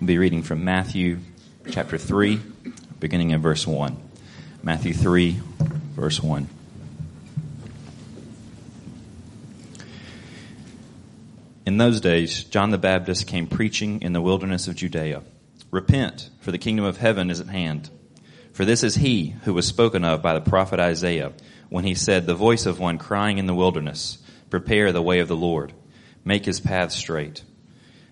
We'll be reading from Matthew chapter 3, beginning in verse 1. Matthew 3, verse 1. In those days, John the Baptist came preaching in the wilderness of Judea Repent, for the kingdom of heaven is at hand. For this is he who was spoken of by the prophet Isaiah when he said, The voice of one crying in the wilderness, Prepare the way of the Lord, make his path straight.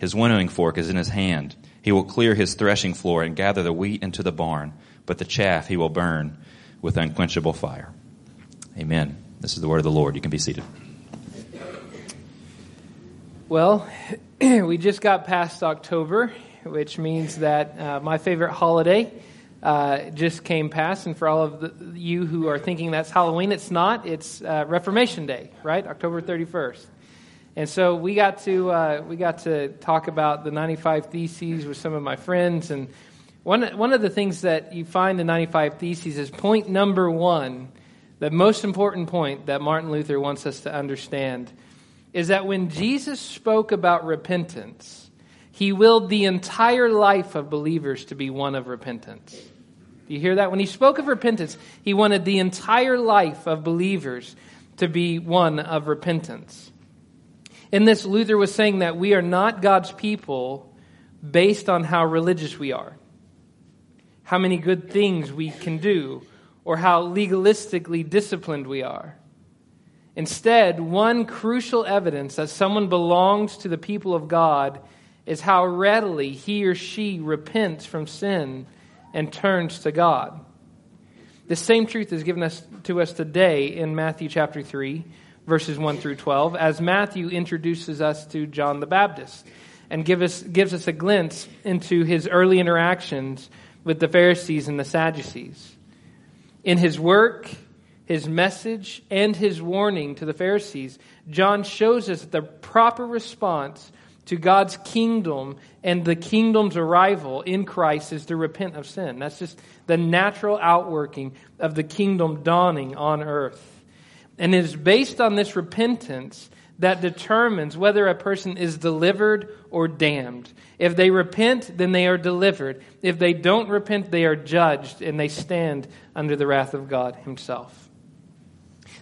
His winnowing fork is in his hand. He will clear his threshing floor and gather the wheat into the barn, but the chaff he will burn with unquenchable fire. Amen. This is the word of the Lord. You can be seated. Well, we just got past October, which means that uh, my favorite holiday uh, just came past. And for all of the, you who are thinking that's Halloween, it's not. It's uh, Reformation Day, right? October 31st. And so we got to uh, we got to talk about the 95 Theses with some of my friends. And one one of the things that you find in 95 Theses is point number one, the most important point that Martin Luther wants us to understand is that when Jesus spoke about repentance, he willed the entire life of believers to be one of repentance. Do you hear that? When he spoke of repentance, he wanted the entire life of believers to be one of repentance. In this, Luther was saying that we are not God's people based on how religious we are, how many good things we can do, or how legalistically disciplined we are. Instead, one crucial evidence that someone belongs to the people of God is how readily he or she repents from sin and turns to God. The same truth is given us, to us today in Matthew chapter 3, verses 1 through 12, as Matthew introduces us to John the Baptist and give us, gives us a glimpse into his early interactions with the Pharisees and the Sadducees. In his work, his message and his warning to the Pharisees, John shows us the proper response to God's kingdom and the kingdom's arrival in Christ is to repent of sin. That's just the natural outworking of the kingdom dawning on earth. And it is based on this repentance that determines whether a person is delivered or damned. If they repent, then they are delivered. If they don't repent, they are judged and they stand under the wrath of God Himself.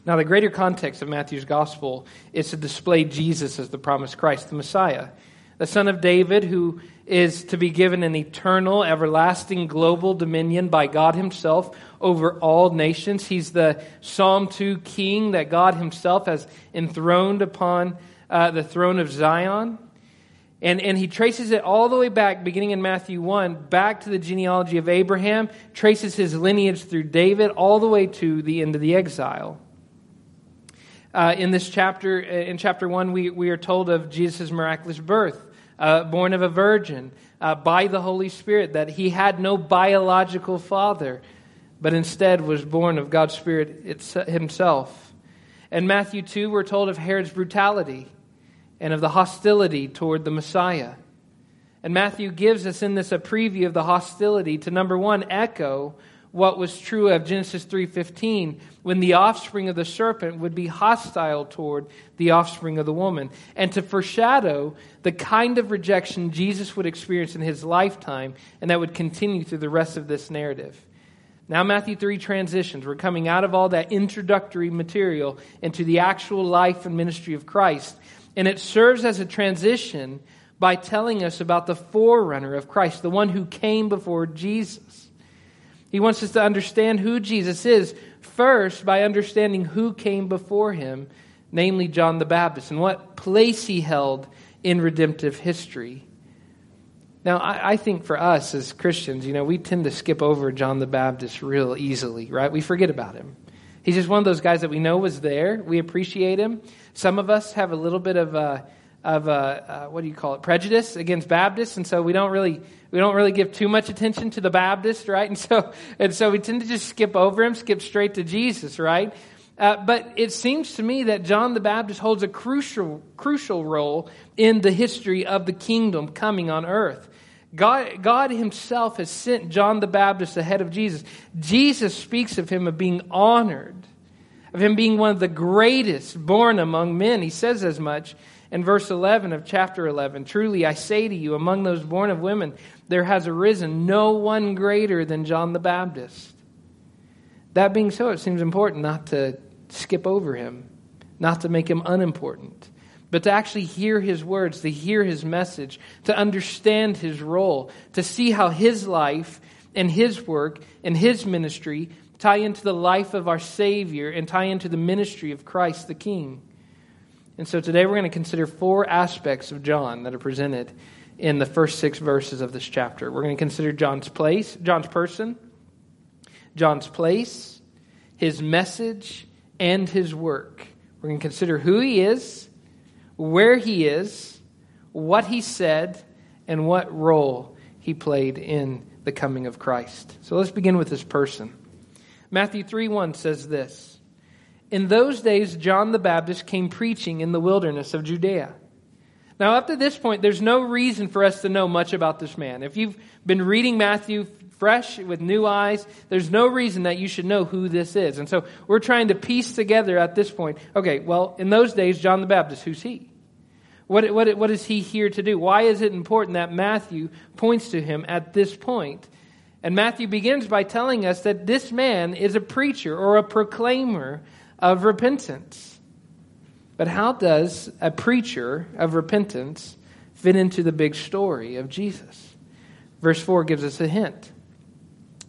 Now, the greater context of Matthew's gospel is to display Jesus as the promised Christ, the Messiah, the son of David, who is to be given an eternal, everlasting, global dominion by God Himself over all nations. He's the Psalm 2 king that God Himself has enthroned upon uh, the throne of Zion. And, and he traces it all the way back, beginning in Matthew 1, back to the genealogy of Abraham, traces his lineage through David, all the way to the end of the exile. Uh, in this chapter, uh, in chapter 1, we, we are told of Jesus' miraculous birth, uh, born of a virgin, uh, by the Holy Spirit, that he had no biological father, but instead was born of God's Spirit himself. In Matthew 2, we're told of Herod's brutality and of the hostility toward the Messiah. And Matthew gives us in this a preview of the hostility to number one, echo what was true of Genesis 3:15 when the offspring of the serpent would be hostile toward the offspring of the woman and to foreshadow the kind of rejection Jesus would experience in his lifetime and that would continue through the rest of this narrative. Now Matthew 3 transitions. We're coming out of all that introductory material into the actual life and ministry of Christ and it serves as a transition by telling us about the forerunner of Christ, the one who came before Jesus. He wants us to understand who Jesus is first by understanding who came before him, namely John the Baptist, and what place he held in redemptive history. Now, I, I, think for us as Christians, you know, we tend to skip over John the Baptist real easily, right? We forget about him. He's just one of those guys that we know was there. We appreciate him. Some of us have a little bit of a, of a, uh, what do you call it, prejudice against Baptists, and so we don't really we don't really give too much attention to the Baptist, right? And so and so we tend to just skip over him, skip straight to Jesus, right? Uh, but it seems to me that John the Baptist holds a crucial crucial role in the history of the kingdom coming on earth. God, God Himself has sent John the Baptist ahead of Jesus. Jesus speaks of him of being honored, of him being one of the greatest born among men. He says as much in verse 11 of chapter 11 Truly I say to you, among those born of women, there has arisen no one greater than John the Baptist. That being so, it seems important not to skip over him, not to make him unimportant but to actually hear his words, to hear his message, to understand his role, to see how his life and his work and his ministry tie into the life of our Savior and tie into the ministry of Christ the King. And so today we're going to consider four aspects of John that are presented in the first six verses of this chapter. We're going to consider John's place, John's person, John's place, his message, and his work. We're going to consider who he is where he is, what he said, and what role he played in the coming of Christ. So let's begin with his person. Matthew 3 1 says this In those days, John the Baptist came preaching in the wilderness of Judea. Now, up to this point, there's no reason for us to know much about this man. If you've been reading Matthew fresh with new eyes, there's no reason that you should know who this is. And so we're trying to piece together at this point okay, well, in those days, John the Baptist, who's he? What, what, what is he here to do? Why is it important that Matthew points to him at this point? And Matthew begins by telling us that this man is a preacher or a proclaimer of repentance. But how does a preacher of repentance fit into the big story of Jesus? Verse 4 gives us a hint.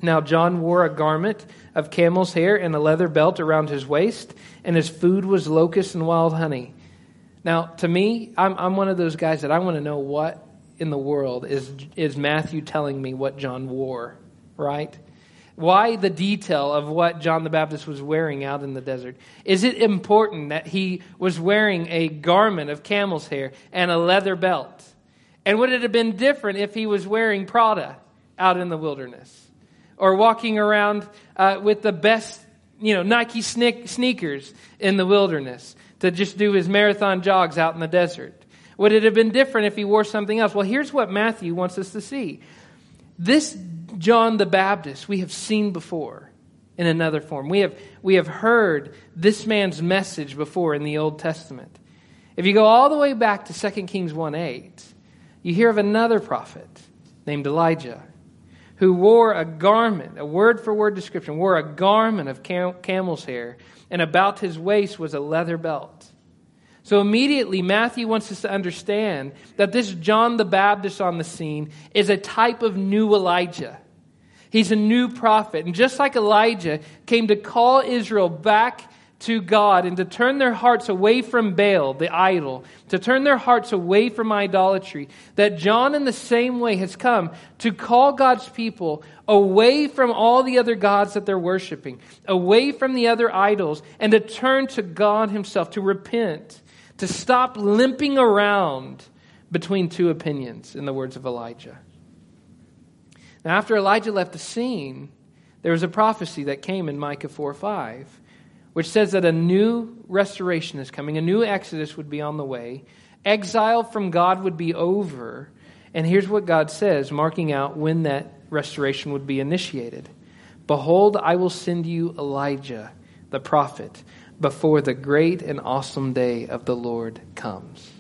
Now, John wore a garment of camel's hair and a leather belt around his waist, and his food was locusts and wild honey. Now, to me, I'm, I'm one of those guys that I want to know what in the world is, is Matthew telling me what John wore, right? Why the detail of what John the Baptist was wearing out in the desert? Is it important that he was wearing a garment of camel's hair and a leather belt? And would it have been different if he was wearing Prada out in the wilderness? Or walking around uh, with the best, you know, Nike sneakers in the wilderness? to just do his marathon jogs out in the desert? Would it have been different if he wore something else? Well, here's what Matthew wants us to see. This John the Baptist we have seen before in another form. We have, we have heard this man's message before in the Old Testament. If you go all the way back to 2 Kings 1 8, you hear of another prophet named Elijah who wore a garment, a word for word description, wore a garment of cam- camel's hair and about his waist was a leather belt. So immediately, Matthew wants us to understand that this John the Baptist on the scene is a type of new Elijah. He's a new prophet. And just like Elijah came to call Israel back to God and to turn their hearts away from Baal, the idol, to turn their hearts away from idolatry, that John in the same way has come to call God's people away from all the other gods that they're worshiping, away from the other idols, and to turn to God Himself, to repent, to stop limping around between two opinions, in the words of Elijah. Now, after Elijah left the scene, there was a prophecy that came in Micah 4 5 which says that a new restoration is coming, a new exodus would be on the way, exile from God would be over. And here's what God says, marking out when that restoration would be initiated Behold, I will send you Elijah, the prophet, before the great and awesome day of the Lord comes.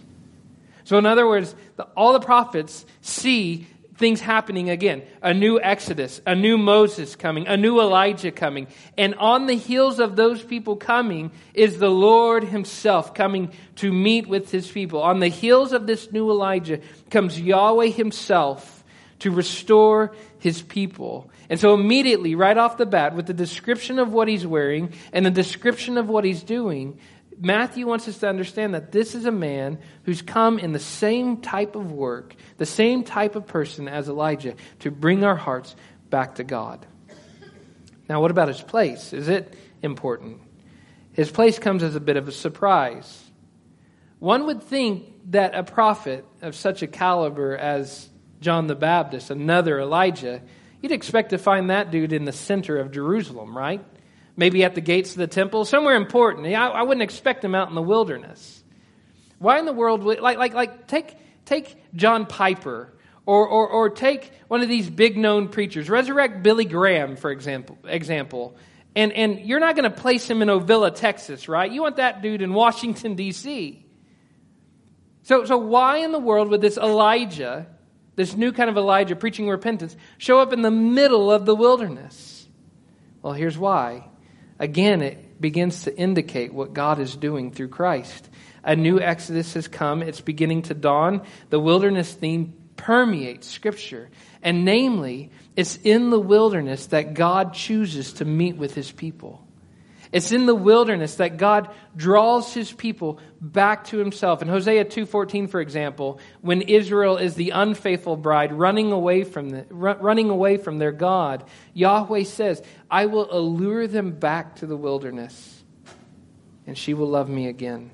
So, in other words, the, all the prophets see things happening again. A new Exodus, a new Moses coming, a new Elijah coming. And on the heels of those people coming is the Lord himself coming to meet with his people. On the heels of this new Elijah comes Yahweh himself to restore his people. And so immediately, right off the bat, with the description of what he's wearing and the description of what he's doing, Matthew wants us to understand that this is a man who's come in the same type of work, the same type of person as Elijah, to bring our hearts back to God. Now, what about his place? Is it important? His place comes as a bit of a surprise. One would think that a prophet of such a caliber as John the Baptist, another Elijah, you'd expect to find that dude in the center of Jerusalem, right? Maybe at the gates of the temple, somewhere important. I, I wouldn't expect him out in the wilderness. Why in the world would, like, like, like, take, take John Piper or, or, or take one of these big known preachers, resurrect Billy Graham, for example, example and, and you're not going to place him in Ovilla, Texas, right? You want that dude in Washington, D.C. So, so why in the world would this Elijah, this new kind of Elijah preaching repentance, show up in the middle of the wilderness? Well, here's why. Again, it begins to indicate what God is doing through Christ. A new Exodus has come, it's beginning to dawn. The wilderness theme permeates Scripture. And namely, it's in the wilderness that God chooses to meet with his people. It's in the wilderness that God draws his people back to himself. In Hosea 2:14 for example, when Israel is the unfaithful bride running away from the, running away from their God, Yahweh says, "I will allure them back to the wilderness, and she will love me again."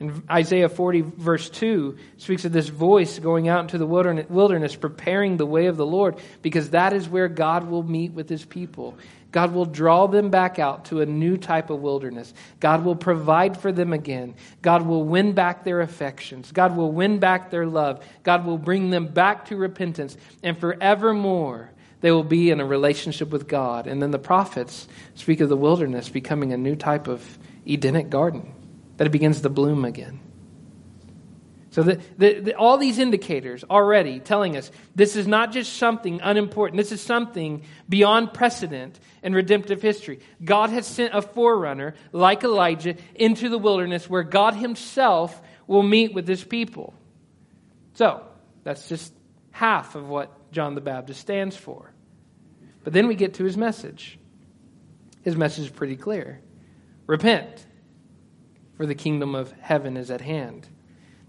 In Isaiah 40, verse 2, speaks of this voice going out into the wilderness, preparing the way of the Lord, because that is where God will meet with his people. God will draw them back out to a new type of wilderness. God will provide for them again. God will win back their affections. God will win back their love. God will bring them back to repentance. And forevermore, they will be in a relationship with God. And then the prophets speak of the wilderness becoming a new type of Edenic garden that it begins to bloom again. So the, the, the, all these indicators already telling us this is not just something unimportant. This is something beyond precedent in redemptive history. God has sent a forerunner like Elijah into the wilderness where God himself will meet with his people. So that's just half of what John the Baptist stands for. But then we get to his message. His message is pretty clear. Repent for the kingdom of heaven is at hand.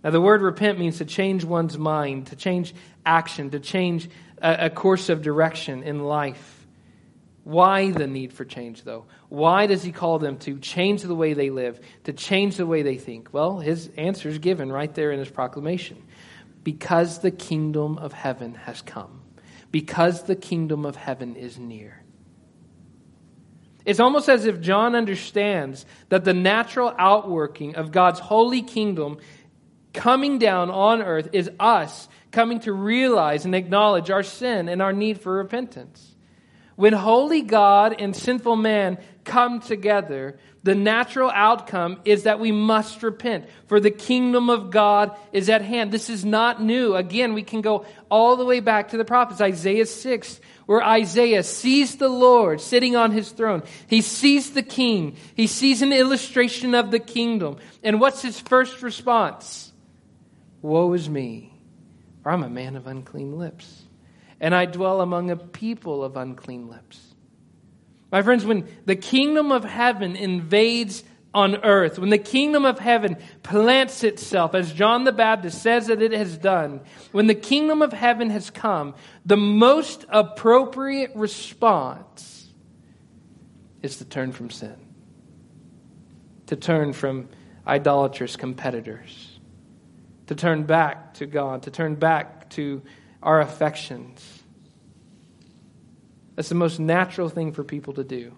Now, the word repent means to change one's mind, to change action, to change a, a course of direction in life. Why the need for change, though? Why does he call them to change the way they live, to change the way they think? Well, his answer is given right there in his proclamation. Because the kingdom of heaven has come, because the kingdom of heaven is near. It's almost as if John understands that the natural outworking of God's holy kingdom coming down on earth is us coming to realize and acknowledge our sin and our need for repentance. When holy God and sinful man come together, the natural outcome is that we must repent, for the kingdom of God is at hand. This is not new. Again, we can go all the way back to the prophets. Isaiah 6 where Isaiah sees the Lord sitting on his throne. He sees the king. He sees an illustration of the kingdom. And what's his first response? Woe is me, for I'm a man of unclean lips, and I dwell among a people of unclean lips. My friends, when the kingdom of heaven invades on earth, when the kingdom of heaven plants itself, as John the Baptist says that it has done, when the kingdom of heaven has come, the most appropriate response is to turn from sin, to turn from idolatrous competitors, to turn back to God, to turn back to our affections. That's the most natural thing for people to do.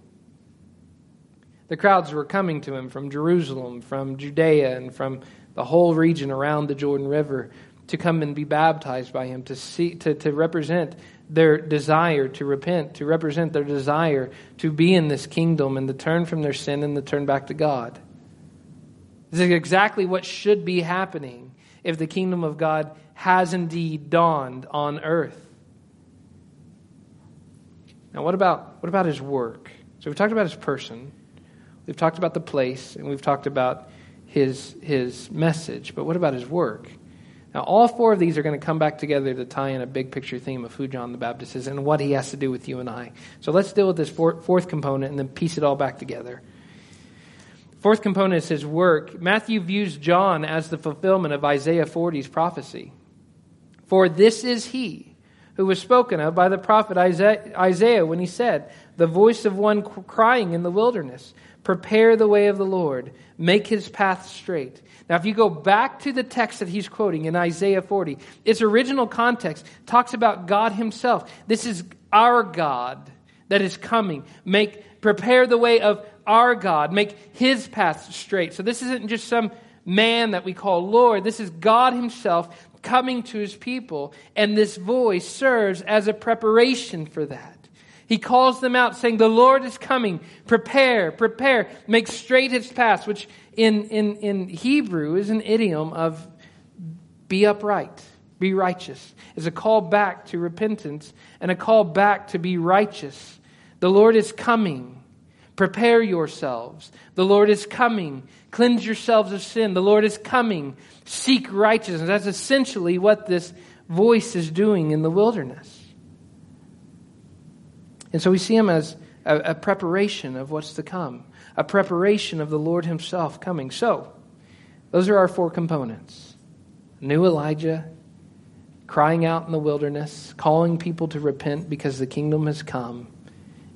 The crowds were coming to him from Jerusalem, from Judea, and from the whole region around the Jordan River to come and be baptized by him, to, see, to, to represent their desire to repent, to represent their desire to be in this kingdom and to turn from their sin and to turn back to God. This is exactly what should be happening if the kingdom of God has indeed dawned on earth. Now, what about, what about his work? So we've talked about his person, we've talked about the place, and we've talked about his, his message. But what about his work? Now, all four of these are going to come back together to tie in a big picture theme of who John the Baptist is and what he has to do with you and I. So let's deal with this fourth component and then piece it all back together. Fourth component is his work. Matthew views John as the fulfillment of Isaiah 40's prophecy. For this is he who was spoken of by the prophet Isaiah when he said, The voice of one crying in the wilderness, Prepare the way of the Lord, make his path straight. Now, if you go back to the text that he's quoting in Isaiah 40, its original context talks about God himself. This is our God that is coming. Make, prepare the way of our God. Make his path straight. So this isn't just some man that we call Lord. This is God himself coming to his people. And this voice serves as a preparation for that. He calls them out saying, the Lord is coming. Prepare, prepare, make straight his path, which in, in, in Hebrew is an idiom of be upright, be righteous. Is a call back to repentance and a call back to be righteous. The Lord is coming. Prepare yourselves. The Lord is coming. Cleanse yourselves of sin. The Lord is coming. Seek righteousness. That's essentially what this voice is doing in the wilderness. And so we see him as a, a preparation of what's to come, a preparation of the Lord himself coming. So, those are our four components new Elijah, crying out in the wilderness, calling people to repent because the kingdom has come,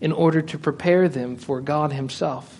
in order to prepare them for God Himself.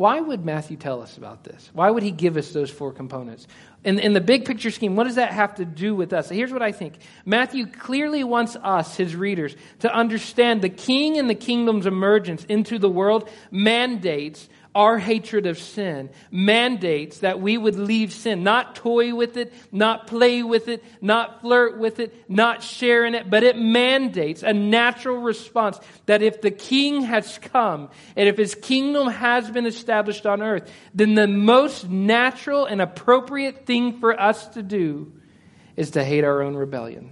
Why would Matthew tell us about this? Why would he give us those four components? In, in the big picture scheme, what does that have to do with us? Here's what I think Matthew clearly wants us, his readers, to understand the king and the kingdom's emergence into the world mandates our hatred of sin mandates that we would leave sin, not toy with it, not play with it, not flirt with it, not share in it, but it mandates a natural response that if the king has come and if his kingdom has been established on earth, then the most natural and appropriate thing for us to do is to hate our own rebellion.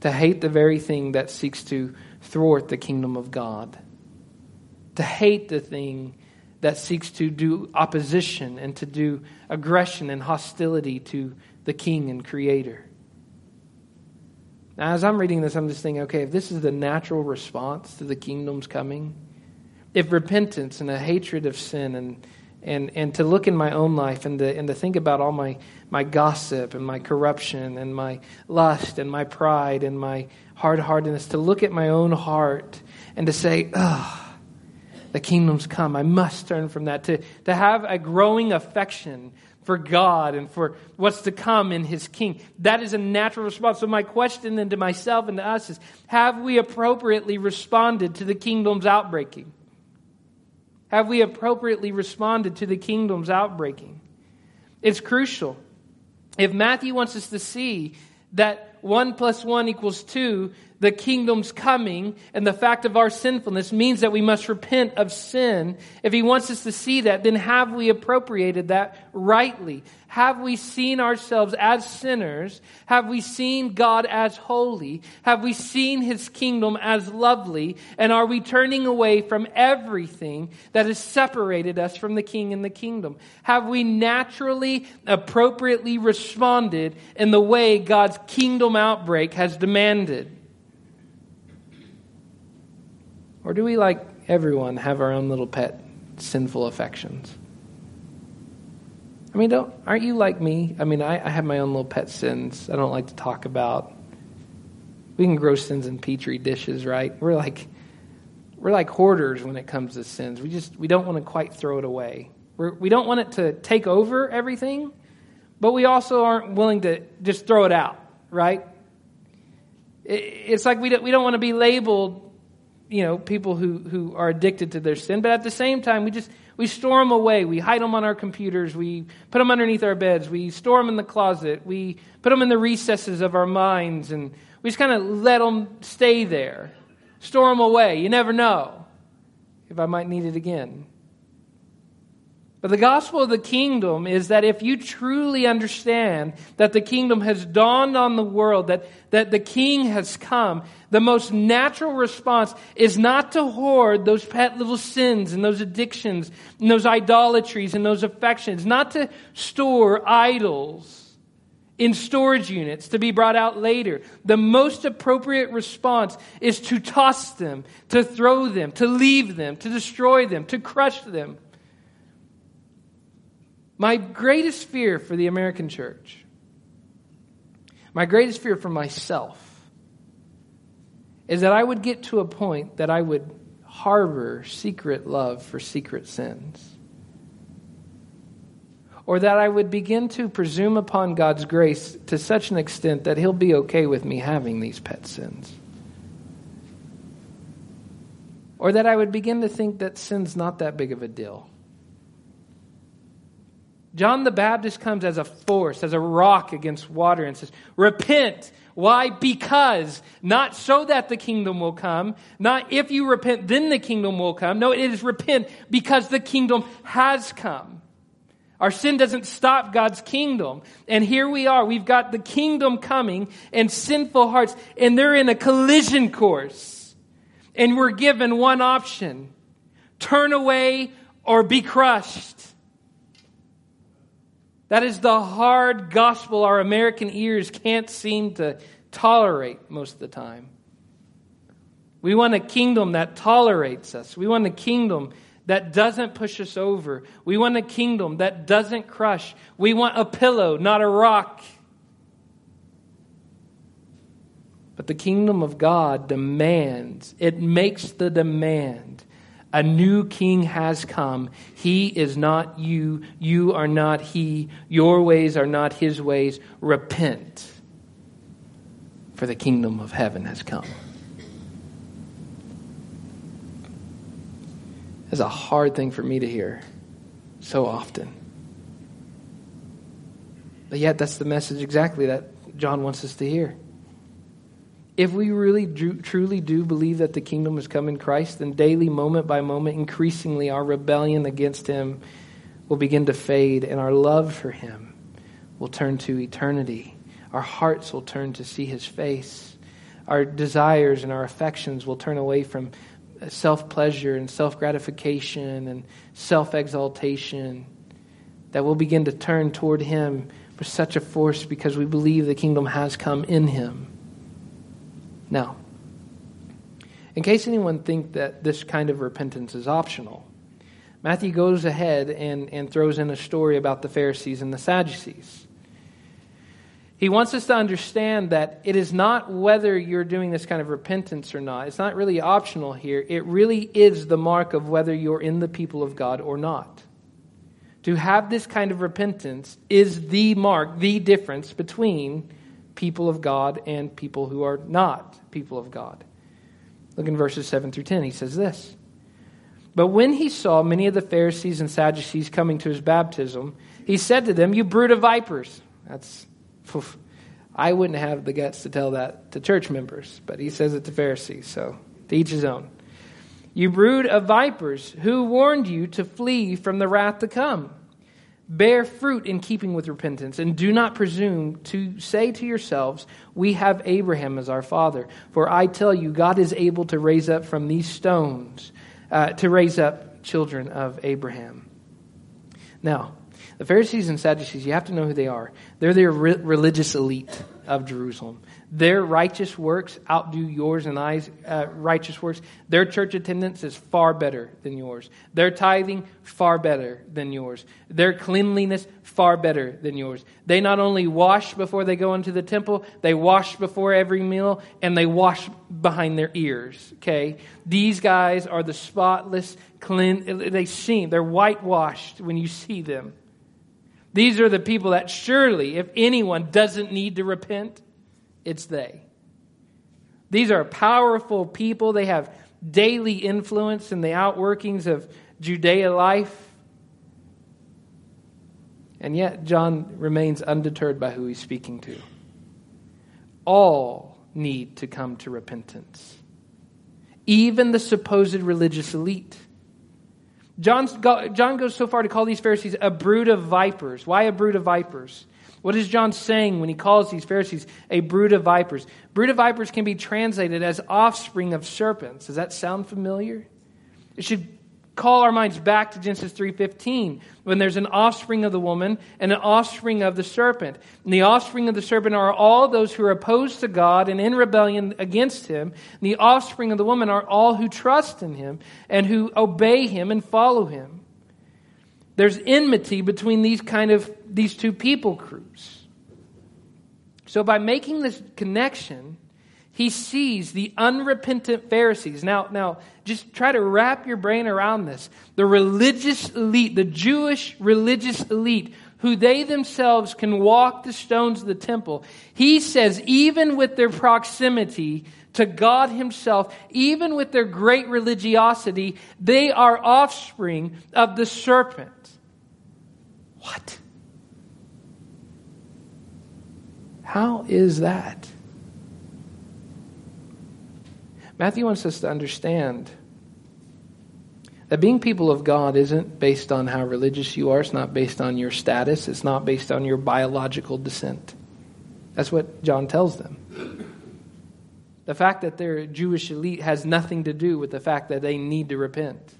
To hate the very thing that seeks to thwart the kingdom of God to hate the thing that seeks to do opposition and to do aggression and hostility to the king and creator. Now, as I'm reading this, I'm just thinking, okay, if this is the natural response to the kingdom's coming, if repentance and a hatred of sin and and, and to look in my own life and to, and to think about all my, my gossip and my corruption and my lust and my pride and my hard heartedness, to look at my own heart and to say, oh, the kingdom's come. I must turn from that to, to have a growing affection for God and for what's to come in his king. That is a natural response. So my question then to myself and to us is, have we appropriately responded to the kingdom's outbreaking? Have we appropriately responded to the kingdom's outbreaking? It's crucial. If Matthew wants us to see that one plus one equals two, the kingdom's coming and the fact of our sinfulness means that we must repent of sin. If he wants us to see that, then have we appropriated that rightly? Have we seen ourselves as sinners? Have we seen God as holy? Have we seen his kingdom as lovely? And are we turning away from everything that has separated us from the king and the kingdom? Have we naturally, appropriately responded in the way God's kingdom outbreak has demanded? Or do we, like everyone, have our own little pet sinful affections? I mean, don't, aren't you like me? I mean, I, I have my own little pet sins I don't like to talk about. We can grow sins in petri dishes, right? We're like, we're like hoarders when it comes to sins. We just we don't want to quite throw it away. We're, we don't want it to take over everything, but we also aren't willing to just throw it out, right? It, it's like we don't, we don't want to be labeled you know, people who, who are addicted to their sin, but at the same time, we just, we store them away. We hide them on our computers. We put them underneath our beds. We store them in the closet. We put them in the recesses of our minds, and we just kind of let them stay there. Store them away. You never know if I might need it again. But the gospel of the kingdom is that if you truly understand that the kingdom has dawned on the world, that, that the king has come, the most natural response is not to hoard those pet little sins and those addictions and those idolatries and those affections, not to store idols in storage units to be brought out later. The most appropriate response is to toss them, to throw them, to leave them, to destroy them, to crush them. My greatest fear for the American church, my greatest fear for myself, is that I would get to a point that I would harbor secret love for secret sins. Or that I would begin to presume upon God's grace to such an extent that He'll be okay with me having these pet sins. Or that I would begin to think that sin's not that big of a deal. John the Baptist comes as a force, as a rock against water, and says, Repent. Why? Because, not so that the kingdom will come, not if you repent, then the kingdom will come. No, it is repent because the kingdom has come. Our sin doesn't stop God's kingdom. And here we are. We've got the kingdom coming and sinful hearts, and they're in a collision course. And we're given one option turn away or be crushed. That is the hard gospel our American ears can't seem to tolerate most of the time. We want a kingdom that tolerates us. We want a kingdom that doesn't push us over. We want a kingdom that doesn't crush. We want a pillow, not a rock. But the kingdom of God demands, it makes the demand a new king has come. He is not you. You are not he. Your ways are not his ways. Repent, for the kingdom of heaven has come. It's a hard thing for me to hear so often. But yet, that's the message exactly that John wants us to hear. If we really do, truly do believe that the kingdom has come in Christ, then daily, moment by moment, increasingly our rebellion against Him will begin to fade, and our love for Him will turn to eternity. Our hearts will turn to see His face. Our desires and our affections will turn away from self pleasure and self gratification and self exaltation. That we'll begin to turn toward Him with such a force because we believe the kingdom has come in Him. Now, in case anyone think that this kind of repentance is optional, Matthew goes ahead and, and throws in a story about the Pharisees and the Sadducees. He wants us to understand that it is not whether you're doing this kind of repentance or not. It's not really optional here. It really is the mark of whether you're in the people of God or not. To have this kind of repentance is the mark, the difference between people of God and people who are not people of God. Look in verses 7 through 10. He says this But when he saw many of the Pharisees and Sadducees coming to his baptism, he said to them, You brood of vipers. That's, oof, I wouldn't have the guts to tell that to church members, but he says it to Pharisees, so to each his own. You brood of vipers, who warned you to flee from the wrath to come? Bear fruit in keeping with repentance, and do not presume to say to yourselves, We have Abraham as our father. For I tell you, God is able to raise up from these stones, uh, to raise up children of Abraham. Now, the Pharisees and Sadducees, you have to know who they are. They're the re- religious elite of Jerusalem. Their righteous works outdo yours and I's uh, righteous works. Their church attendance is far better than yours. Their tithing, far better than yours. Their cleanliness, far better than yours. They not only wash before they go into the temple, they wash before every meal, and they wash behind their ears. Okay? These guys are the spotless, clean, they seem, they're whitewashed when you see them. These are the people that surely, if anyone doesn't need to repent, it's they. These are powerful people. They have daily influence in the outworkings of Judea life. And yet, John remains undeterred by who he's speaking to. All need to come to repentance, even the supposed religious elite. John's, John goes so far to call these Pharisees a brood of vipers. Why a brood of vipers? What is John saying when he calls these Pharisees a brood of vipers? Brood of vipers can be translated as offspring of serpents. Does that sound familiar? It should call our minds back to Genesis 3:15 when there's an offspring of the woman and an offspring of the serpent. And the offspring of the serpent are all those who are opposed to God and in rebellion against him. And the offspring of the woman are all who trust in him and who obey him and follow him. There's enmity between these kind of these two people groups. So by making this connection, he sees the unrepentant Pharisees. Now, now, just try to wrap your brain around this. The religious elite, the Jewish religious elite, who they themselves can walk the stones of the temple. He says, even with their proximity to God Himself, even with their great religiosity, they are offspring of the serpent. What? How is that? Matthew wants us to understand that being people of God isn't based on how religious you are, it's not based on your status, it's not based on your biological descent. That's what John tells them. The fact that they're Jewish elite has nothing to do with the fact that they need to repent.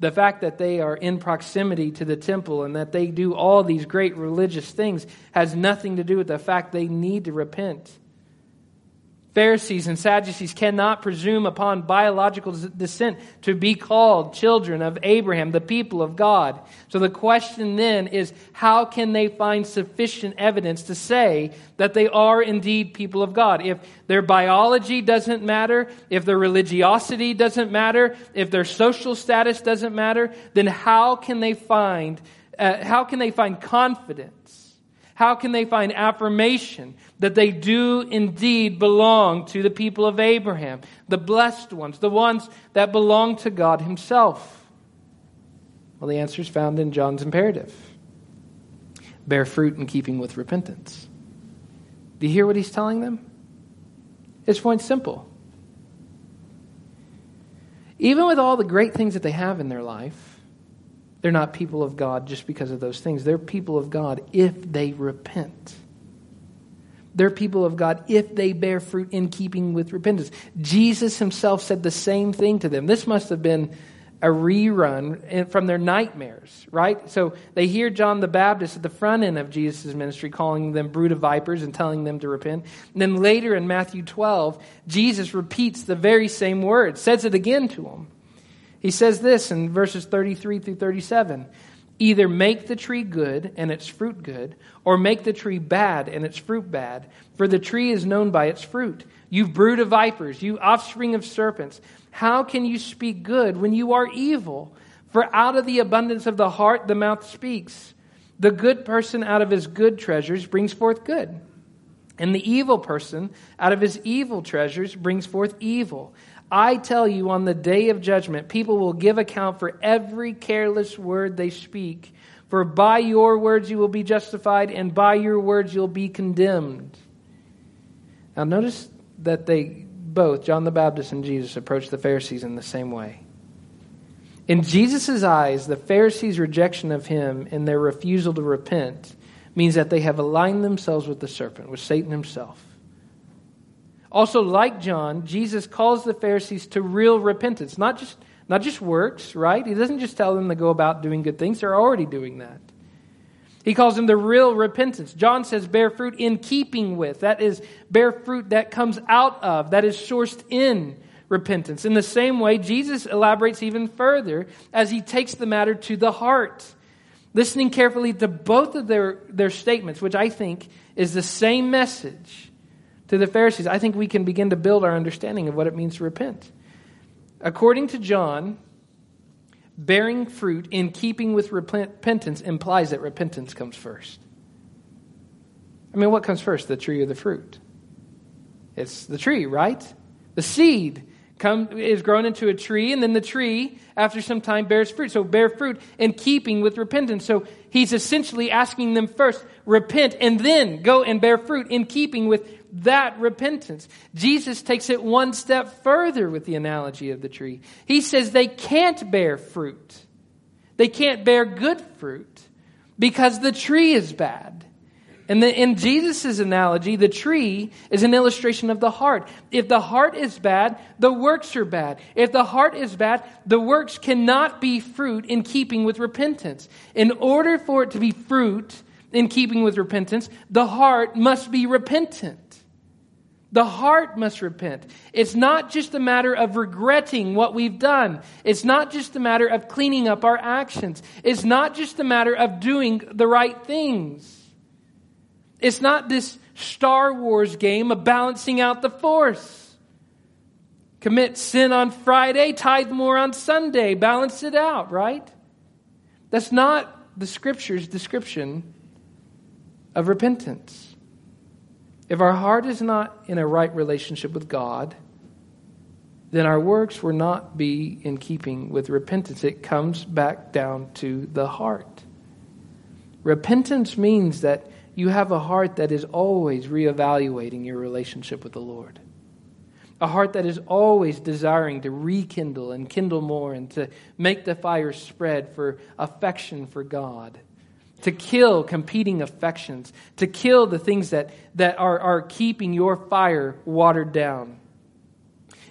The fact that they are in proximity to the temple and that they do all these great religious things has nothing to do with the fact they need to repent. Pharisees and Sadducees cannot presume upon biological descent to be called children of Abraham, the people of God. So the question then is how can they find sufficient evidence to say that they are indeed people of God? If their biology doesn't matter, if their religiosity doesn't matter, if their social status doesn't matter, then how can they find uh, how can they find confidence? How can they find affirmation that they do indeed belong to the people of Abraham, the blessed ones, the ones that belong to God Himself? Well, the answer is found in John's imperative bear fruit in keeping with repentance. Do you hear what he's telling them? His point's simple. Even with all the great things that they have in their life, they're not people of God just because of those things. They're people of God if they repent. They're people of God if they bear fruit in keeping with repentance. Jesus himself said the same thing to them. This must have been a rerun from their nightmares, right? So they hear John the Baptist at the front end of Jesus' ministry calling them brood of vipers and telling them to repent. And then later in Matthew 12, Jesus repeats the very same words, says it again to them. He says this in verses 33 through 37 Either make the tree good and its fruit good, or make the tree bad and its fruit bad, for the tree is known by its fruit. You brood of vipers, you offspring of serpents, how can you speak good when you are evil? For out of the abundance of the heart the mouth speaks. The good person out of his good treasures brings forth good. And the evil person out of his evil treasures brings forth evil. I tell you, on the day of judgment, people will give account for every careless word they speak. For by your words you will be justified, and by your words you'll be condemned. Now, notice that they both, John the Baptist and Jesus, approached the Pharisees in the same way. In Jesus' eyes, the Pharisees' rejection of him and their refusal to repent means that they have aligned themselves with the serpent, with Satan himself. Also, like John, Jesus calls the Pharisees to real repentance, not just, not just works, right? He doesn't just tell them to go about doing good things, they're already doing that. He calls them the real repentance. John says, bear fruit in keeping with. That is, bear fruit that comes out of, that is sourced in repentance. In the same way, Jesus elaborates even further as he takes the matter to the heart. Listening carefully to both of their, their statements, which I think is the same message to the Pharisees, I think we can begin to build our understanding of what it means to repent. According to John, bearing fruit in keeping with repentance implies that repentance comes first. I mean, what comes first, the tree or the fruit? It's the tree, right? The seed come, is grown into a tree, and then the tree, after some time, bears fruit. So bear fruit in keeping with repentance. So he's essentially asking them first, repent, and then go and bear fruit in keeping with that repentance. Jesus takes it one step further with the analogy of the tree. He says they can't bear fruit. They can't bear good fruit because the tree is bad. And in Jesus' analogy, the tree is an illustration of the heart. If the heart is bad, the works are bad. If the heart is bad, the works cannot be fruit in keeping with repentance. In order for it to be fruit in keeping with repentance, the heart must be repentant. The heart must repent. It's not just a matter of regretting what we've done. It's not just a matter of cleaning up our actions. It's not just a matter of doing the right things. It's not this Star Wars game of balancing out the force. Commit sin on Friday, tithe more on Sunday, balance it out, right? That's not the scripture's description of repentance. If our heart is not in a right relationship with God, then our works will not be in keeping with repentance. It comes back down to the heart. Repentance means that you have a heart that is always reevaluating your relationship with the Lord. A heart that is always desiring to rekindle and kindle more and to make the fire spread for affection for God to kill competing affections, to kill the things that, that are, are keeping your fire watered down.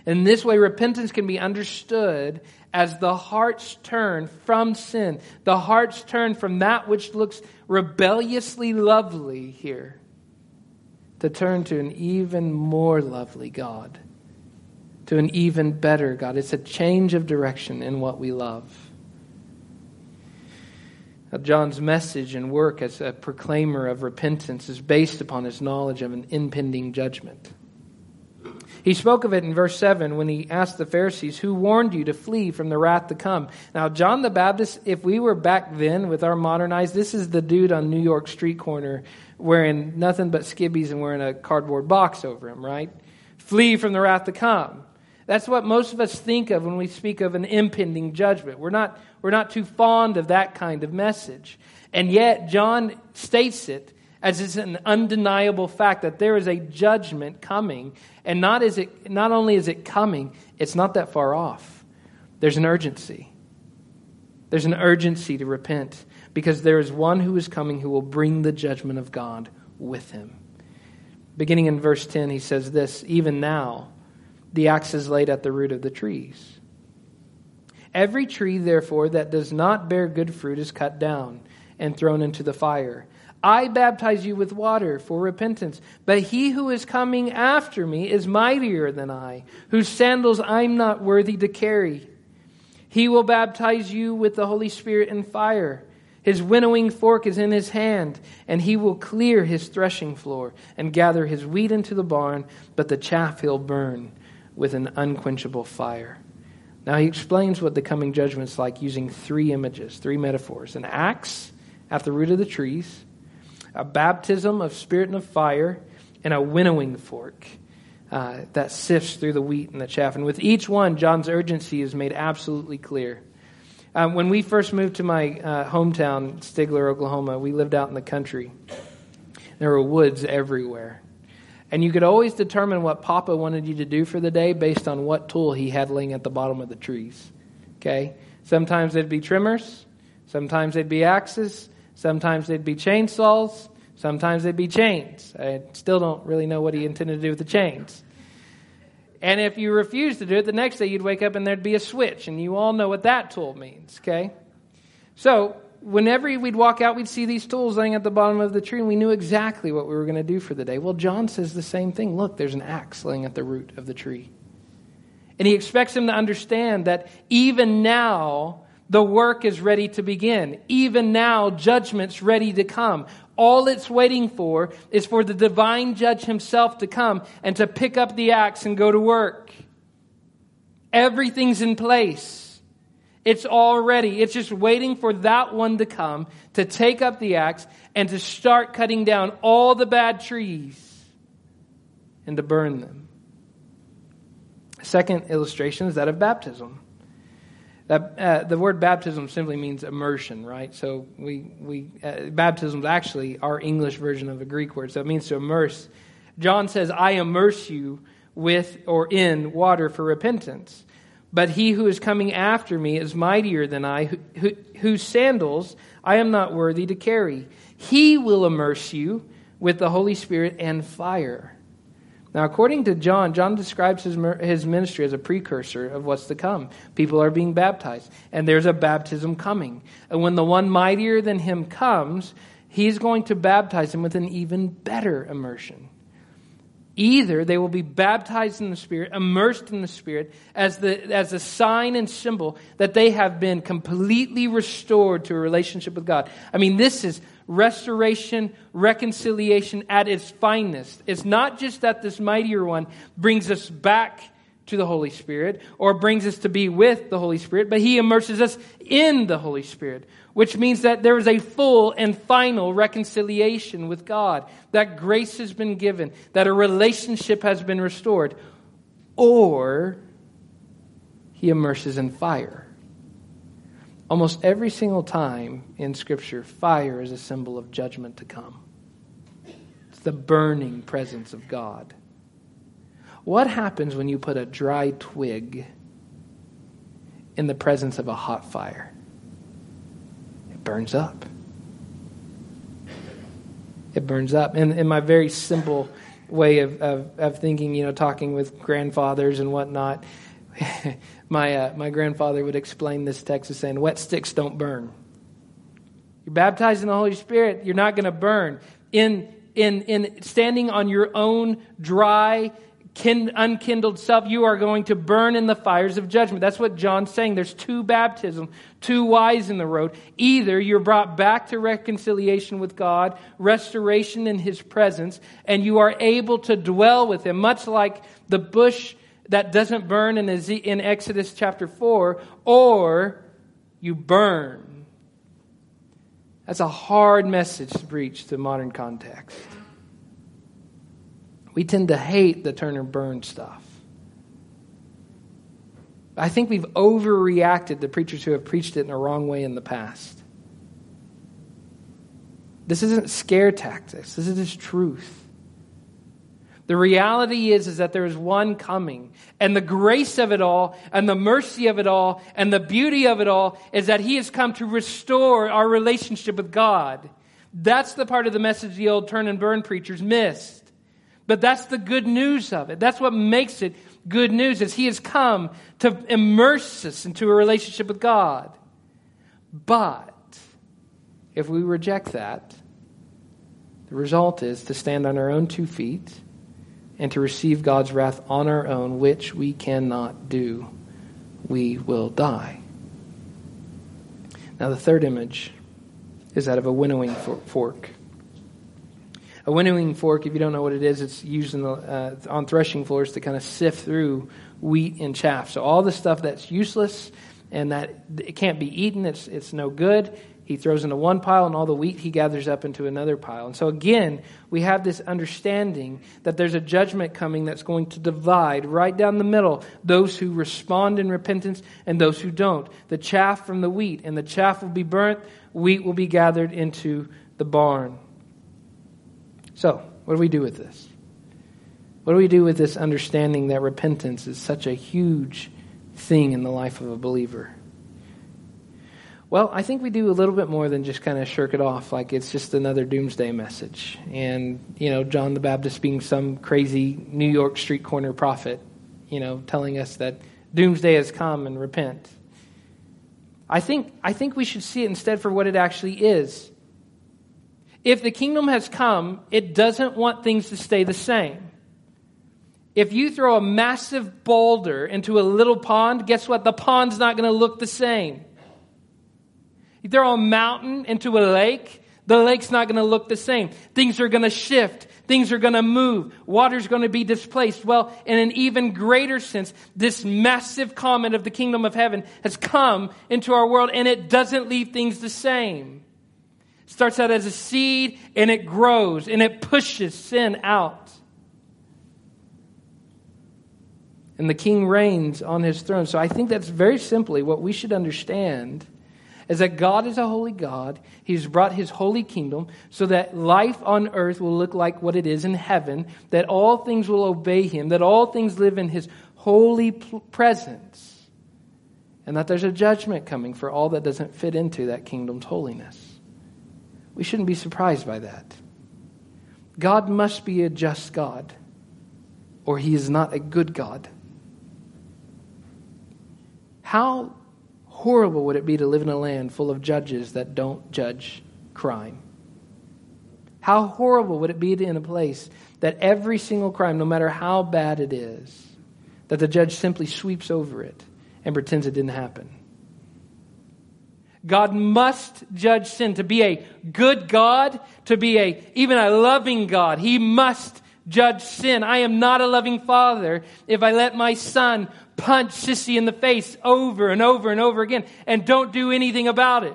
In this way, repentance can be understood as the heart's turn from sin, the heart's turn from that which looks rebelliously lovely here, to turn to an even more lovely God, to an even better God. It's a change of direction in what we love. John's message and work as a proclaimer of repentance is based upon his knowledge of an impending judgment. He spoke of it in verse 7 when he asked the Pharisees, Who warned you to flee from the wrath to come? Now, John the Baptist, if we were back then with our modern eyes, this is the dude on New York street corner wearing nothing but skibbies and wearing a cardboard box over him, right? Flee from the wrath to come. That's what most of us think of when we speak of an impending judgment. We're not, we're not too fond of that kind of message. And yet, John states it as it's an undeniable fact that there is a judgment coming. And not, is it, not only is it coming, it's not that far off. There's an urgency. There's an urgency to repent because there is one who is coming who will bring the judgment of God with him. Beginning in verse 10, he says this Even now, the axe is laid at the root of the trees. Every tree, therefore, that does not bear good fruit is cut down and thrown into the fire. I baptize you with water for repentance, but he who is coming after me is mightier than I, whose sandals I'm not worthy to carry. He will baptize you with the Holy Spirit and fire. His winnowing fork is in his hand, and he will clear his threshing floor and gather his wheat into the barn, but the chaff he'll burn with an unquenchable fire. Now he explains what the coming judgment is like using three images, three metaphors an axe at the root of the trees, a baptism of spirit and of fire, and a winnowing fork uh, that sifts through the wheat and the chaff. And with each one, John's urgency is made absolutely clear. Um, when we first moved to my uh, hometown, Stigler, Oklahoma, we lived out in the country. There were woods everywhere. And you could always determine what Papa wanted you to do for the day based on what tool he had laying at the bottom of the trees. Okay? Sometimes they'd be trimmers, sometimes they'd be axes, sometimes they'd be chainsaws, sometimes they'd be chains. I still don't really know what he intended to do with the chains. And if you refused to do it, the next day you'd wake up and there'd be a switch, and you all know what that tool means, okay? So whenever we'd walk out, we'd see these tools laying at the bottom of the tree, and we knew exactly what we were going to do for the day. Well, John says the same thing. Look, there's an axe laying at the root of the tree. And he expects him to understand that even now, the work is ready to begin. Even now, judgment's ready to come. All it's waiting for is for the divine judge himself to come and to pick up the axe and go to work. Everything's in place. It's all ready. It's just waiting for that one to come to take up the axe and to start cutting down all the bad trees and to burn them. Second illustration is that of baptism. That, uh, the word baptism simply means immersion, right? So we, we uh, baptism is actually our English version of a Greek word. So it means to immerse. John says, I immerse you with or in water for repentance. But he who is coming after me is mightier than I, who, who, whose sandals I am not worthy to carry. He will immerse you with the Holy Spirit and fire. Now, according to John, John describes his, his ministry as a precursor of what's to come. People are being baptized, and there's a baptism coming. And when the one mightier than him comes, he's going to baptize them with an even better immersion. Either they will be baptized in the Spirit, immersed in the Spirit, as, the, as a sign and symbol that they have been completely restored to a relationship with God. I mean, this is restoration, reconciliation at its finest. It's not just that this mightier one brings us back to the Holy Spirit or brings us to be with the Holy Spirit, but he immerses us in the Holy Spirit, which means that there is a full and final reconciliation with God, that grace has been given, that a relationship has been restored, or he immerses in fire. Almost every single time in Scripture, fire is a symbol of judgment to come. It's the burning presence of God. What happens when you put a dry twig in the presence of a hot fire? It burns up. It burns up. And in my very simple way of, of, of thinking, you know, talking with grandfathers and whatnot, my, uh, my grandfather would explain this text as saying, Wet sticks don't burn. You're baptized in the Holy Spirit, you're not going to burn. In, in, in standing on your own dry, kind, unkindled self, you are going to burn in the fires of judgment. That's what John's saying. There's two baptisms, two whys in the road. Either you're brought back to reconciliation with God, restoration in His presence, and you are able to dwell with Him, much like the bush that doesn't burn in, in Exodus chapter 4, or you burn. That's a hard message to preach to modern context. We tend to hate the turn and burn stuff. I think we've overreacted to preachers who have preached it in a wrong way in the past. This isn't scare tactics, this is just truth. The reality is, is that there is one coming. And the grace of it all, and the mercy of it all, and the beauty of it all is that he has come to restore our relationship with God. That's the part of the message the old turn and burn preachers missed. But that's the good news of it. That's what makes it good news is he has come to immerse us into a relationship with God. But if we reject that, the result is to stand on our own two feet and to receive God's wrath on our own, which we cannot do. We will die. Now, the third image is that of a winnowing fork. A winnowing fork, if you don't know what it is, it's used the, uh, on threshing floors to kind of sift through wheat and chaff. So all the stuff that's useless and that it can't be eaten, it's, it's no good, he throws into one pile, and all the wheat he gathers up into another pile. And so, again, we have this understanding that there's a judgment coming that's going to divide right down the middle those who respond in repentance and those who don't. The chaff from the wheat, and the chaff will be burnt, wheat will be gathered into the barn. So, what do we do with this? What do we do with this understanding that repentance is such a huge thing in the life of a believer? Well, I think we do a little bit more than just kind of shirk it off like it's just another doomsday message. And, you know, John the Baptist being some crazy New York street corner prophet, you know, telling us that doomsday has come and repent. I think, I think we should see it instead for what it actually is. If the kingdom has come, it doesn't want things to stay the same. If you throw a massive boulder into a little pond, guess what? The pond's not going to look the same. You throw a mountain into a lake, the lake's not going to look the same. Things are going to shift. Things are going to move. Water's going to be displaced. Well, in an even greater sense, this massive comment of the kingdom of heaven has come into our world and it doesn't leave things the same. It starts out as a seed and it grows and it pushes sin out. And the king reigns on his throne. So I think that's very simply what we should understand is that God is a holy God. He's brought his holy kingdom so that life on earth will look like what it is in heaven, that all things will obey him, that all things live in his holy presence, and that there's a judgment coming for all that doesn't fit into that kingdom's holiness. We shouldn't be surprised by that. God must be a just God, or he is not a good God. How horrible would it be to live in a land full of judges that don't judge crime? How horrible would it be to in a place that every single crime, no matter how bad it is, that the judge simply sweeps over it and pretends it didn't happen? God must judge sin. To be a good God, to be a even a loving God, He must judge sin. I am not a loving father if I let my son punch Sissy in the face over and over and over again and don't do anything about it.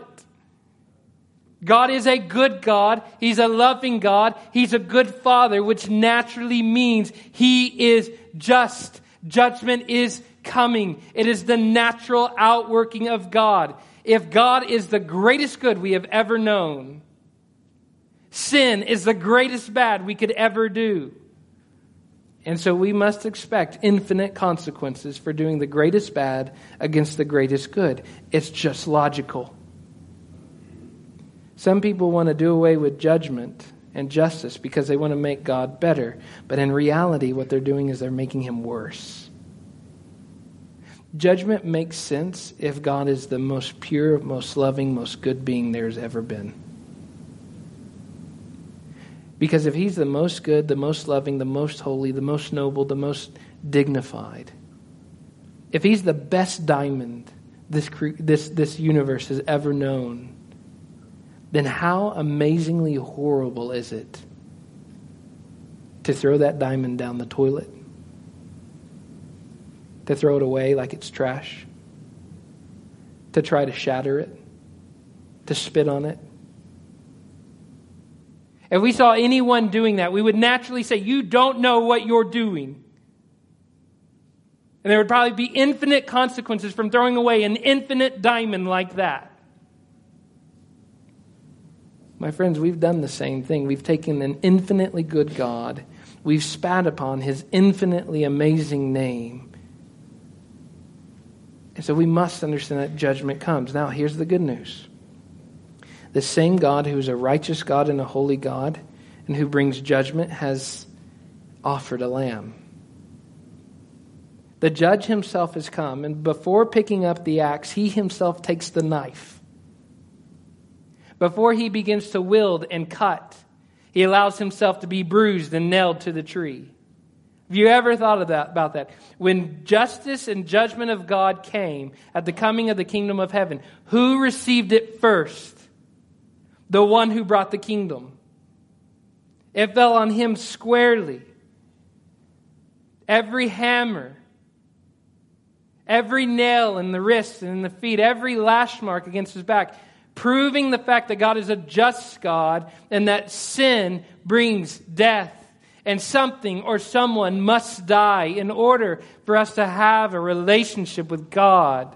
God is a good God. He's a loving God. He's a good father, which naturally means he is just. Judgment is coming. It is the natural outworking of God. If God is the greatest good we have ever known, sin is the greatest bad we could ever do. And so we must expect infinite consequences for doing the greatest bad against the greatest good. It's just logical. Some people want to do away with judgment and justice because they want to make God better. But in reality, what they're doing is they're making him worse. Judgment makes sense if God is the most pure, most loving, most good being there's ever been. Because if he's the most good, the most loving, the most holy, the most noble, the most dignified, if he's the best diamond this, this, this universe has ever known, then how amazingly horrible is it to throw that diamond down the toilet? To throw it away like it's trash? To try to shatter it? To spit on it? If we saw anyone doing that, we would naturally say, You don't know what you're doing. And there would probably be infinite consequences from throwing away an infinite diamond like that. My friends, we've done the same thing. We've taken an infinitely good God, we've spat upon his infinitely amazing name. And so we must understand that judgment comes. Now, here's the good news the same God who is a righteous God and a holy God and who brings judgment has offered a lamb. The judge himself has come, and before picking up the axe, he himself takes the knife. Before he begins to wield and cut, he allows himself to be bruised and nailed to the tree. Have you ever thought that, about that? When justice and judgment of God came at the coming of the kingdom of heaven, who received it first? The one who brought the kingdom. It fell on him squarely. Every hammer, every nail in the wrists and in the feet, every lash mark against his back, proving the fact that God is a just God and that sin brings death. And something or someone must die in order for us to have a relationship with God.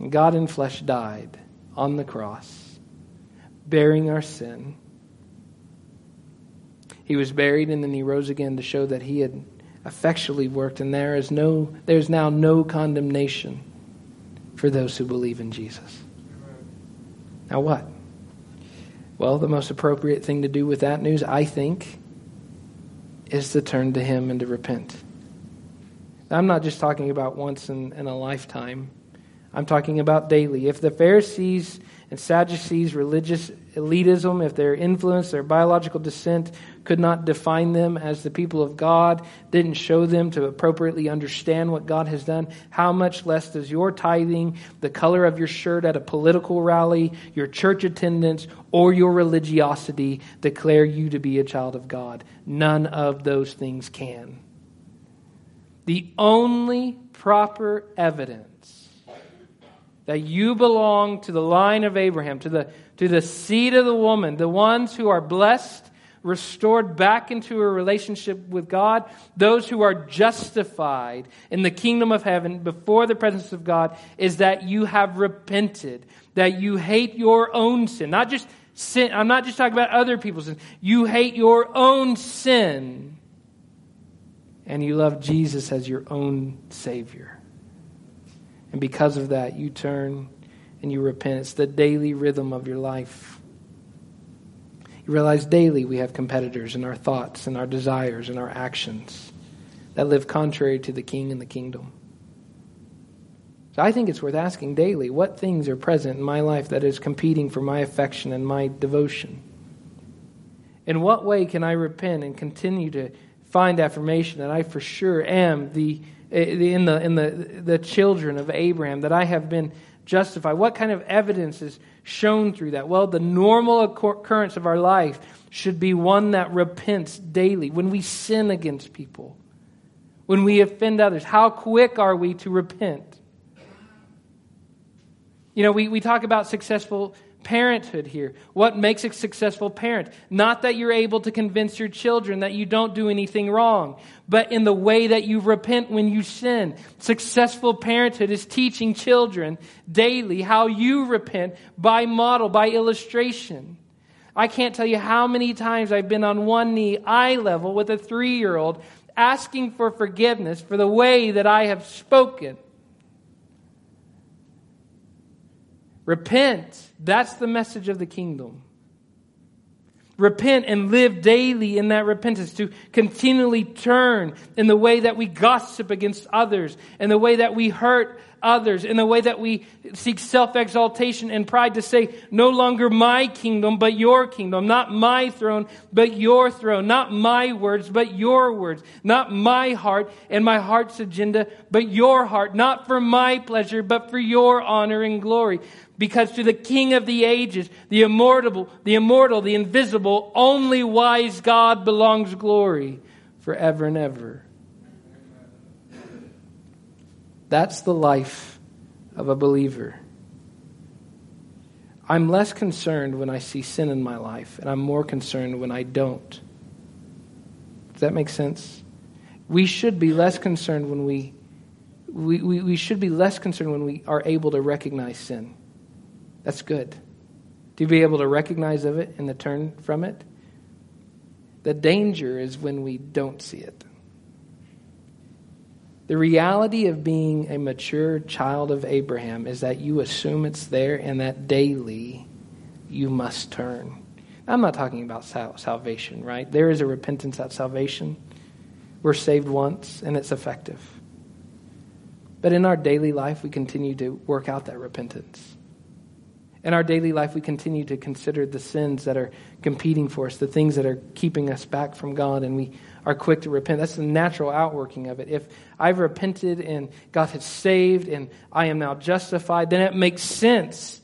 And God in flesh died on the cross, bearing our sin. He was buried and then he rose again to show that he had effectually worked, and there is no there is now no condemnation for those who believe in Jesus. Now what? Well, the most appropriate thing to do with that news, I think, is to turn to him and to repent. I'm not just talking about once in, in a lifetime. I'm talking about daily. If the Pharisees and Sadducees' religious elitism, if their influence, their biological descent could not define them as the people of God, didn't show them to appropriately understand what God has done, how much less does your tithing, the color of your shirt at a political rally, your church attendance, or your religiosity declare you to be a child of God? None of those things can. The only proper evidence that you belong to the line of Abraham, to the, to the seed of the woman, the ones who are blessed restored back into a relationship with God, those who are justified in the kingdom of heaven before the presence of God, is that you have repented, that you hate your own sin. Not just sin, I'm not just talking about other people's sin. You hate your own sin, and you love Jesus as your own Savior. And because of that, you turn and you repent. It's the daily rhythm of your life. You realize daily we have competitors in our thoughts and our desires and our actions that live contrary to the king and the kingdom. So I think it's worth asking daily what things are present in my life that is competing for my affection and my devotion? In what way can I repent and continue to find affirmation that I for sure am the Eh, in the in the the children of Abraham that I have been justified? What kind of evidence is shown through that? Well, the normal occurrence of our life should be one that repents daily. When we sin against people, when we offend others, how quick are we to repent? You know, we, we talk about successful parenthood here. What makes a successful parent? Not that you're able to convince your children that you don't do anything wrong, but in the way that you repent when you sin. Successful parenthood is teaching children daily how you repent by model, by illustration. I can't tell you how many times I've been on one knee, eye level, with a three year old, asking for forgiveness for the way that I have spoken. Repent. That's the message of the kingdom. Repent and live daily in that repentance, to continually turn in the way that we gossip against others, in the way that we hurt others, in the way that we seek self exaltation and pride to say, no longer my kingdom, but your kingdom. Not my throne, but your throne. Not my words, but your words. Not my heart and my heart's agenda, but your heart. Not for my pleasure, but for your honor and glory. Because to the King of the ages, the immortal, the immortal, the invisible, only wise God belongs glory forever and ever. That's the life of a believer. I'm less concerned when I see sin in my life, and I'm more concerned when I don't. Does that make sense? We should be less concerned when we, we, we, we should be less concerned when we are able to recognize sin. That's good. To be able to recognize of it and to turn from it. The danger is when we don't see it. The reality of being a mature child of Abraham is that you assume it's there and that daily you must turn. I'm not talking about sal- salvation, right? There is a repentance at salvation. We're saved once and it's effective. But in our daily life, we continue to work out that repentance. In our daily life, we continue to consider the sins that are competing for us, the things that are keeping us back from God, and we are quick to repent. That's the natural outworking of it. If I've repented and God has saved and I am now justified, then it makes sense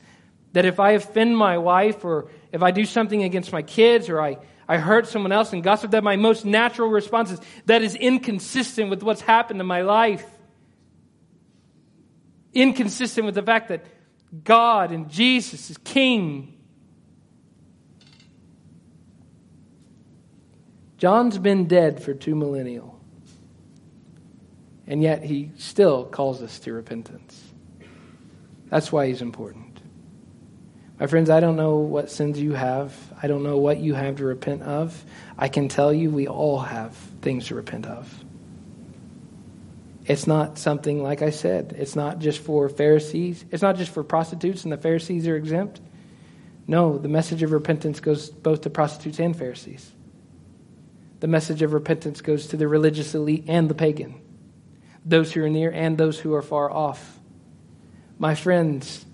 that if I offend my wife or if I do something against my kids or I, I hurt someone else and gossip, that my most natural response is that is inconsistent with what's happened in my life. Inconsistent with the fact that God and Jesus is King. John's been dead for two millennia, and yet he still calls us to repentance. That's why he's important. My friends, I don't know what sins you have. I don't know what you have to repent of. I can tell you we all have things to repent of. It's not something, like I said, it's not just for Pharisees. It's not just for prostitutes and the Pharisees are exempt. No, the message of repentance goes both to prostitutes and Pharisees. The message of repentance goes to the religious elite and the pagan, those who are near and those who are far off. My friends,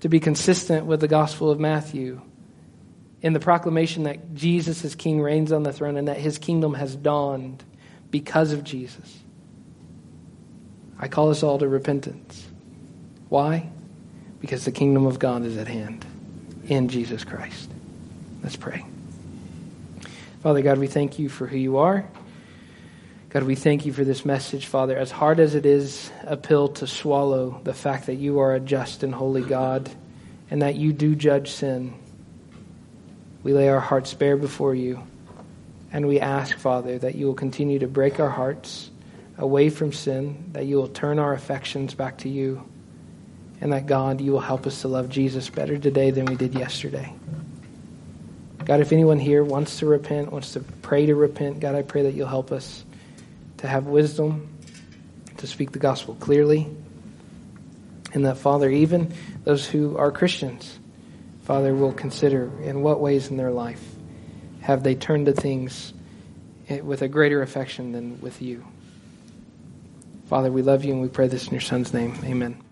to be consistent with the Gospel of Matthew, in the proclamation that Jesus as King reigns on the throne and that his kingdom has dawned because of Jesus I call us all to repentance. Why? Because the kingdom of God is at hand in Jesus Christ. Let's pray. Father God, we thank you for who you are. God, we thank you for this message, Father. As hard as it is a pill to swallow, the fact that you are a just and holy God and that you do judge sin, we lay our hearts bare before you. And we ask, Father, that you will continue to break our hearts away from sin, that you will turn our affections back to you, and that, God, you will help us to love Jesus better today than we did yesterday. God, if anyone here wants to repent, wants to pray to repent, God, I pray that you'll help us to have wisdom, to speak the gospel clearly, and that, Father, even those who are Christians, Father, will consider in what ways in their life have they turned to things with a greater affection than with you. Father, we love you and we pray this in your Son's name. Amen.